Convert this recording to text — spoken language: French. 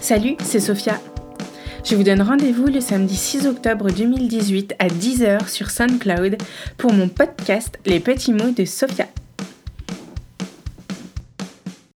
Salut, c'est Sophia. Je vous donne rendez-vous le samedi 6 octobre 2018 à 10h sur SoundCloud pour mon podcast Les petits mots de Sophia.